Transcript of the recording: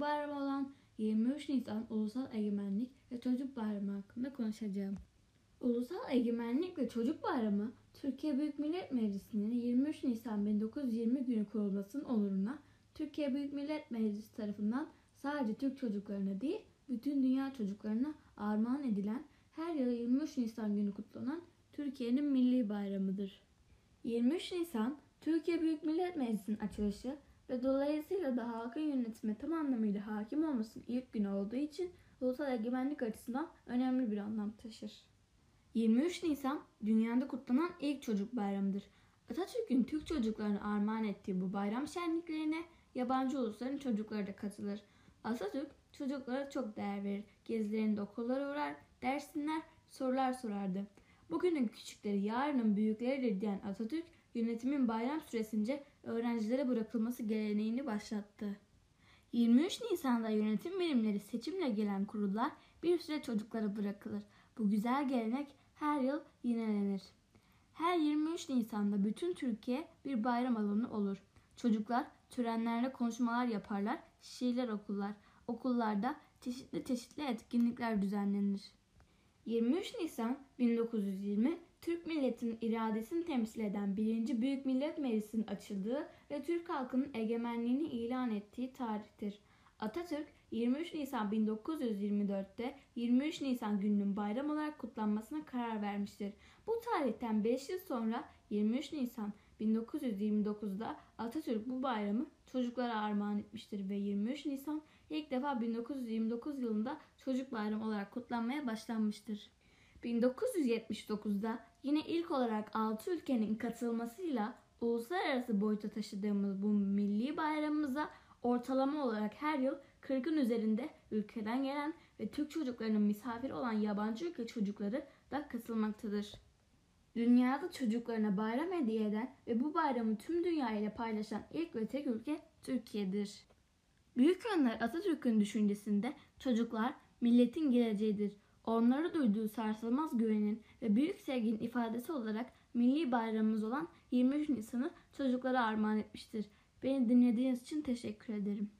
bayramı olan 23 Nisan Ulusal Egemenlik ve Çocuk Bayramı hakkında konuşacağım. Ulusal Egemenlik ve Çocuk Bayramı Türkiye Büyük Millet Meclisi'nin 23 Nisan 1920 günü kurulmasının onuruna Türkiye Büyük Millet Meclisi tarafından sadece Türk çocuklarına değil bütün dünya çocuklarına armağan edilen her yıl 23 Nisan günü kutlanan Türkiye'nin milli bayramıdır. 23 Nisan Türkiye Büyük Millet Meclisi'nin açılışı ve dolayısıyla da halkın yönetime tam anlamıyla hakim olmasının ilk günü olduğu için ulusal egemenlik açısından önemli bir anlam taşır. 23 Nisan dünyada kutlanan ilk çocuk bayramıdır. Atatürk'ün Türk çocuklarına armağan ettiği bu bayram şenliklerine yabancı ulusların çocukları da katılır. Atatürk çocuklara çok değer verir. Gezilerinde okullara uğrar, ders dinler, sorular sorardı. Bugünün küçükleri yarının büyükleridir diyen Atatürk yönetimin bayram süresince öğrencilere bırakılması geleneğini başlattı. 23 Nisan'da yönetim birimleri seçimle gelen kurullar bir süre çocuklara bırakılır. Bu güzel gelenek her yıl yinelenir. Her 23 Nisan'da bütün Türkiye bir bayram alanı olur. Çocuklar törenlerde konuşmalar yaparlar, şiirler okurlar. Okullarda çeşitli çeşitli etkinlikler düzenlenir. 23 Nisan 1920 Türk milletinin iradesini temsil eden 1. Büyük Millet Meclisi'nin açıldığı ve Türk halkının egemenliğini ilan ettiği tarihtir. Atatürk 23 Nisan 1924'te 23 Nisan gününün bayram olarak kutlanmasına karar vermiştir. Bu tarihten 5 yıl sonra 23 Nisan 1929'da Atatürk bu bayramı çocuklara armağan etmiştir ve 23 Nisan ilk defa 1929 yılında çocuk bayramı olarak kutlanmaya başlanmıştır. 1979'da yine ilk olarak 6 ülkenin katılmasıyla uluslararası boyuta taşıdığımız bu milli bayramımıza ortalama olarak her yıl 40'ın üzerinde ülkeden gelen ve Türk çocuklarının misafir olan yabancı ülke çocukları da katılmaktadır. Dünyada çocuklarına bayram hediye eden ve bu bayramı tüm dünya ile paylaşan ilk ve tek ülke Türkiye'dir. Büyük Önder Atatürk'ün düşüncesinde çocuklar milletin geleceğidir. Onlara duyduğu sarsılmaz güvenin ve büyük sevginin ifadesi olarak milli bayramımız olan 23 Nisan'ı çocuklara armağan etmiştir. Beni dinlediğiniz için teşekkür ederim.